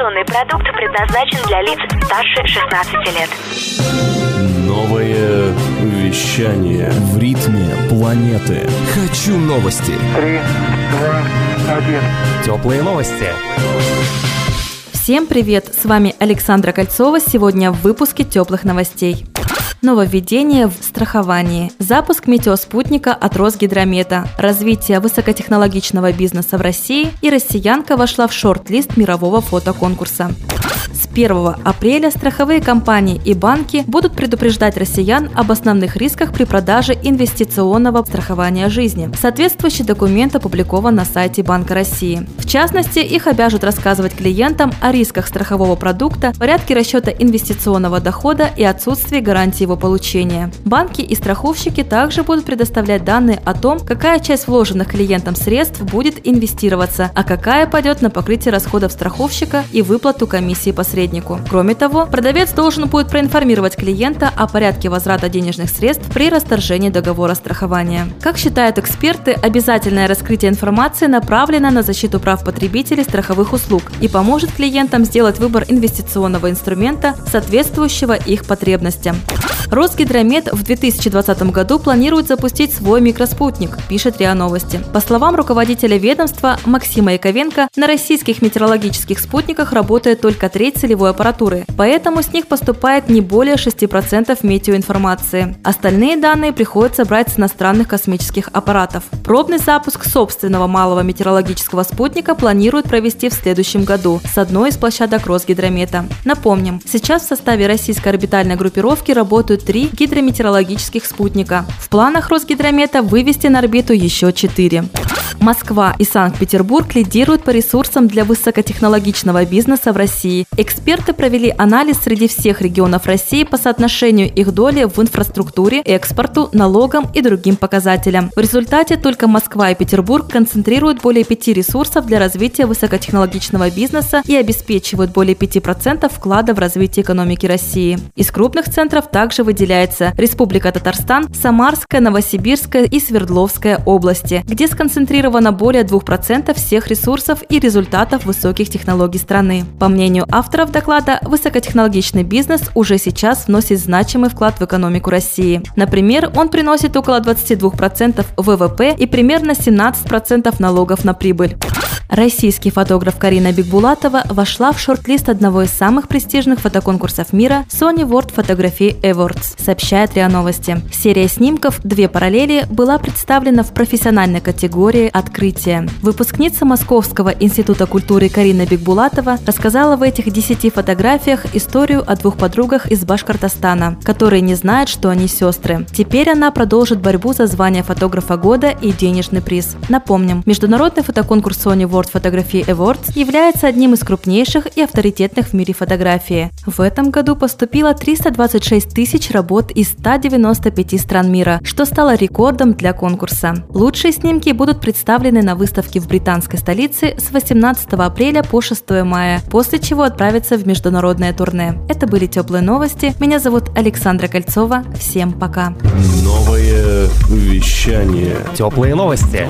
Информационный продукт предназначен для лиц старше 16 лет. Новое вещание в ритме планеты. Хочу новости. Три, два, один. Теплые новости. Всем привет! С вами Александра Кольцова. Сегодня в выпуске теплых новостей. Нововведение в страховании. Запуск метеоспутника от Росгидромета. Развитие высокотехнологичного бизнеса в России и россиянка вошла в шорт-лист мирового фотоконкурса. С 1 апреля страховые компании и банки будут предупреждать россиян об основных рисках при продаже инвестиционного страхования жизни. Соответствующий документ опубликован на сайте Банка России. В частности, их обяжут рассказывать клиентам о рисках страхового продукта, порядке расчета инвестиционного дохода и отсутствии гарантии его получения. Банки и страховщики также будут предоставлять данные о том, какая часть вложенных клиентам средств будет инвестироваться, а какая пойдет на покрытие расходов страховщика и выплату комиссии посреднику. Кроме того, продавец должен будет проинформировать клиента о порядке возврата денежных средств при расторжении договора страхования. Как считают эксперты, обязательное раскрытие информации направлено на защиту прав потребителей страховых услуг и поможет клиентам сделать выбор инвестиционного инструмента, соответствующего их потребностям. Росгидромет в 2020 году планирует запустить свой микроспутник, пишет РИА Новости. По словам руководителя ведомства Максима Яковенко, на российских метеорологических спутниках работает только треть целевой аппаратуры, поэтому с них поступает не более 6% метеоинформации. Остальные данные приходится брать с иностранных космических аппаратов. Пробный запуск собственного малого метеорологического спутника планируют провести в следующем году с одной из площадок Росгидромета. Напомним, сейчас в составе российской орбитальной группировки работают три гидрометеорологических спутника. В планах Росгидромета вывести на орбиту еще четыре. Москва и Санкт-Петербург лидируют по ресурсам для высокотехнологичного бизнеса в России. Эксперты провели анализ среди всех регионов России по соотношению их доли в инфраструктуре, экспорту, налогам и другим показателям. В результате только Москва и Петербург концентрируют более пяти ресурсов для развития высокотехнологичного бизнеса и обеспечивают более 5% вклада в развитие экономики России. Из крупных центров также выделяется Республика Татарстан, Самарская, Новосибирская и Свердловская области, где сконцентрированы зафиксировано более 2% всех ресурсов и результатов высоких технологий страны. По мнению авторов доклада, высокотехнологичный бизнес уже сейчас вносит значимый вклад в экономику России. Например, он приносит около 22% ВВП и примерно 17% налогов на прибыль. Российский фотограф Карина Бигбулатова вошла в шорт-лист одного из самых престижных фотоконкурсов мира Sony World Photography Awards, сообщает РИА Новости. Серия снимков «Две параллели» была представлена в профессиональной категории «Открытие». Выпускница Московского института культуры Карина Бигбулатова рассказала в этих десяти фотографиях историю о двух подругах из Башкортостана, которые не знают, что они сестры. Теперь она продолжит борьбу за звание фотографа года и денежный приз. Напомним, международный фотоконкурс Sony World World Photography Awards является одним из крупнейших и авторитетных в мире фотографии. В этом году поступило 326 тысяч работ из 195 стран мира, что стало рекордом для конкурса. Лучшие снимки будут представлены на выставке в британской столице с 18 апреля по 6 мая, после чего отправятся в международное турне. Это были теплые новости. Меня зовут Александра Кольцова. Всем пока. Новое вещание. Теплые новости.